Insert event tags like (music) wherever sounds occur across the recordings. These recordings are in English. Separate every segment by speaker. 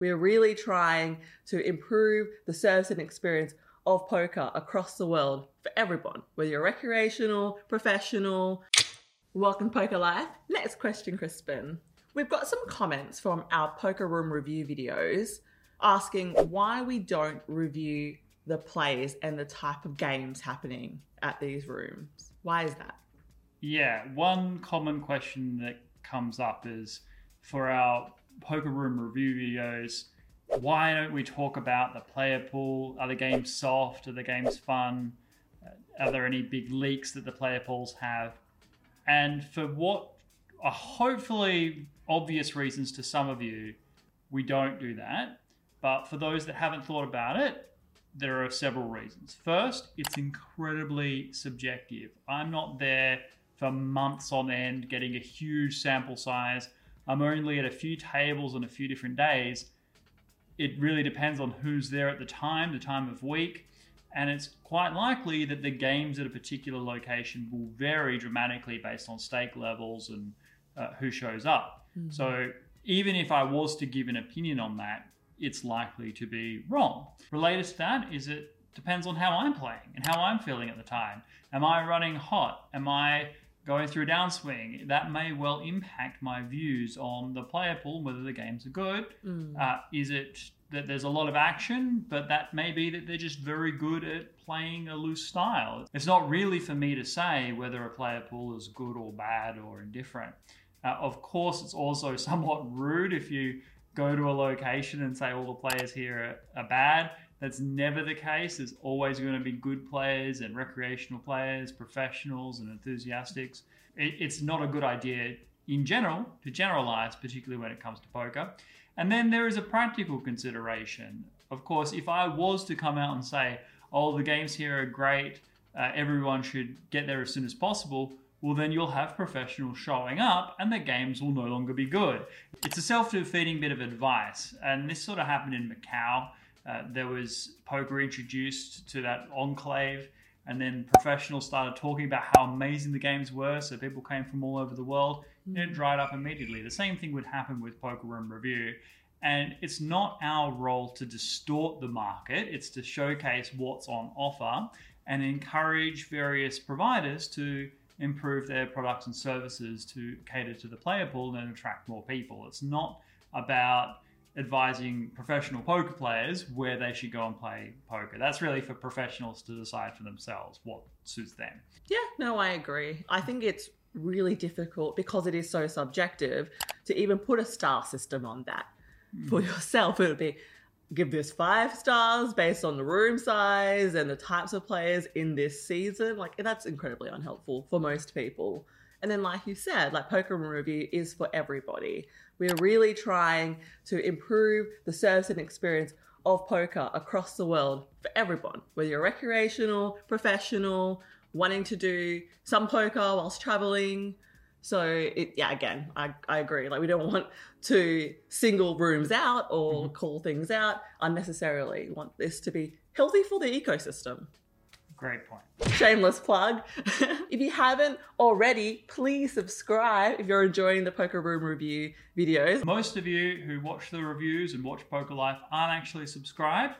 Speaker 1: We're really trying to improve the service and experience of poker across the world for everyone, whether you're recreational, professional. Welcome Poker Life. Next question, Crispin. We've got some comments from our poker room review videos asking why we don't review the plays and the type of games happening at these rooms. Why is that?
Speaker 2: Yeah, one common question that comes up is for our poker room review videos. Why don't we talk about the player pool? Are the games soft? Are the games fun? Uh, are there any big leaks that the player pools have? And for what are hopefully obvious reasons to some of you, we don't do that. But for those that haven't thought about it, there are several reasons. First, it's incredibly subjective. I'm not there for months on end getting a huge sample size I'm only at a few tables on a few different days. It really depends on who's there at the time, the time of week, and it's quite likely that the games at a particular location will vary dramatically based on stake levels and uh, who shows up. Mm-hmm. So even if I was to give an opinion on that, it's likely to be wrong. Related to that is it depends on how I'm playing and how I'm feeling at the time. Am I running hot? Am I going through a downswing, that may well impact my views on the player pool, whether the games are good. Mm. Uh, is it that there's a lot of action, but that may be that they're just very good at playing a loose style. It's not really for me to say whether a player pool is good or bad or indifferent. Uh, of course, it's also (laughs) somewhat rude if you go to a location and say all the players here are, are bad that's never the case. There's always going to be good players and recreational players, professionals and enthusiastics. It, it's not a good idea in general to generalize, particularly when it comes to poker. And then there is a practical consideration. Of course, if I was to come out and say, oh, the games here are great, uh, everyone should get there as soon as possible, well, then you'll have professionals showing up and the games will no longer be good. It's a self defeating bit of advice. And this sort of happened in Macau. Uh, there was poker introduced to that enclave, and then professionals started talking about how amazing the games were. So people came from all over the world, and it mm. dried up immediately. The same thing would happen with Poker Room Review. And it's not our role to distort the market, it's to showcase what's on offer and encourage various providers to improve their products and services to cater to the player pool and attract more people. It's not about advising professional poker players where they should go and play poker. That's really for professionals to decide for themselves what suits them.
Speaker 1: Yeah, no, I agree. I think it's really difficult because it is so subjective to even put a star system on that mm. for (laughs) yourself. It would be give this five stars based on the room size and the types of players in this season. Like that's incredibly unhelpful for most people. And then, like you said, like Poker Room Review is for everybody. We're really trying to improve the service and experience of poker across the world for everyone, whether you're recreational, professional, wanting to do some poker whilst traveling. So it, yeah, again, I, I agree. Like we don't want to single rooms out or mm-hmm. call things out unnecessarily. We want this to be healthy for the ecosystem.
Speaker 2: Great point.
Speaker 1: Shameless plug. (laughs) if you haven't already, please subscribe if you're enjoying the Poker Room review videos.
Speaker 2: Most of you who watch the reviews and watch Poker Life aren't actually subscribed.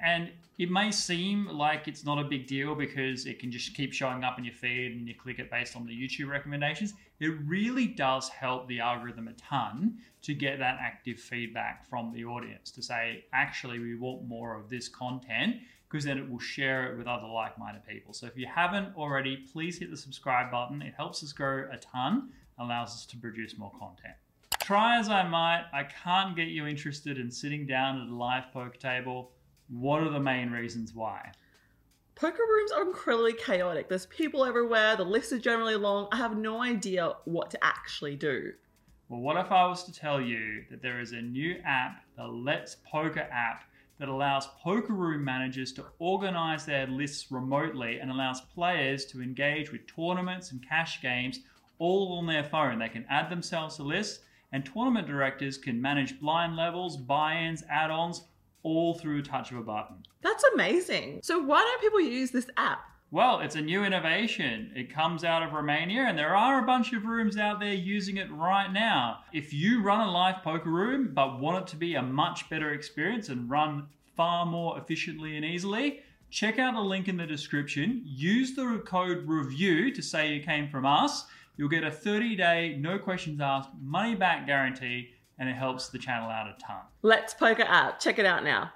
Speaker 2: And it may seem like it's not a big deal because it can just keep showing up in your feed and you click it based on the YouTube recommendations. It really does help the algorithm a ton to get that active feedback from the audience to say, actually, we want more of this content because then it will share it with other like minded people. So if you haven't already, please hit the subscribe button. It helps us grow a ton, allows us to produce more content. Try as I might, I can't get you interested in sitting down at a live poker table. What are the main reasons why?
Speaker 1: Poker rooms are incredibly chaotic. There's people everywhere, the list is generally long. I have no idea what to actually do.
Speaker 2: Well, what if I was to tell you that there is a new app, the Let's Poker app, that allows poker room managers to organize their lists remotely and allows players to engage with tournaments and cash games all on their phone. They can add themselves to lists, and tournament directors can manage blind levels, buy ins, add ons, all through a touch of a button.
Speaker 1: That's amazing. So, why don't people use this app?
Speaker 2: Well, it's a new innovation. It comes out of Romania, and there are a bunch of rooms out there using it right now. If you run a live poker room but want it to be a much better experience and run far more efficiently and easily, check out the link in the description. Use the code REVIEW to say you came from us. You'll get a 30 day, no questions asked, money back guarantee, and it helps the channel out a ton.
Speaker 1: Let's Poker app. Check it out now.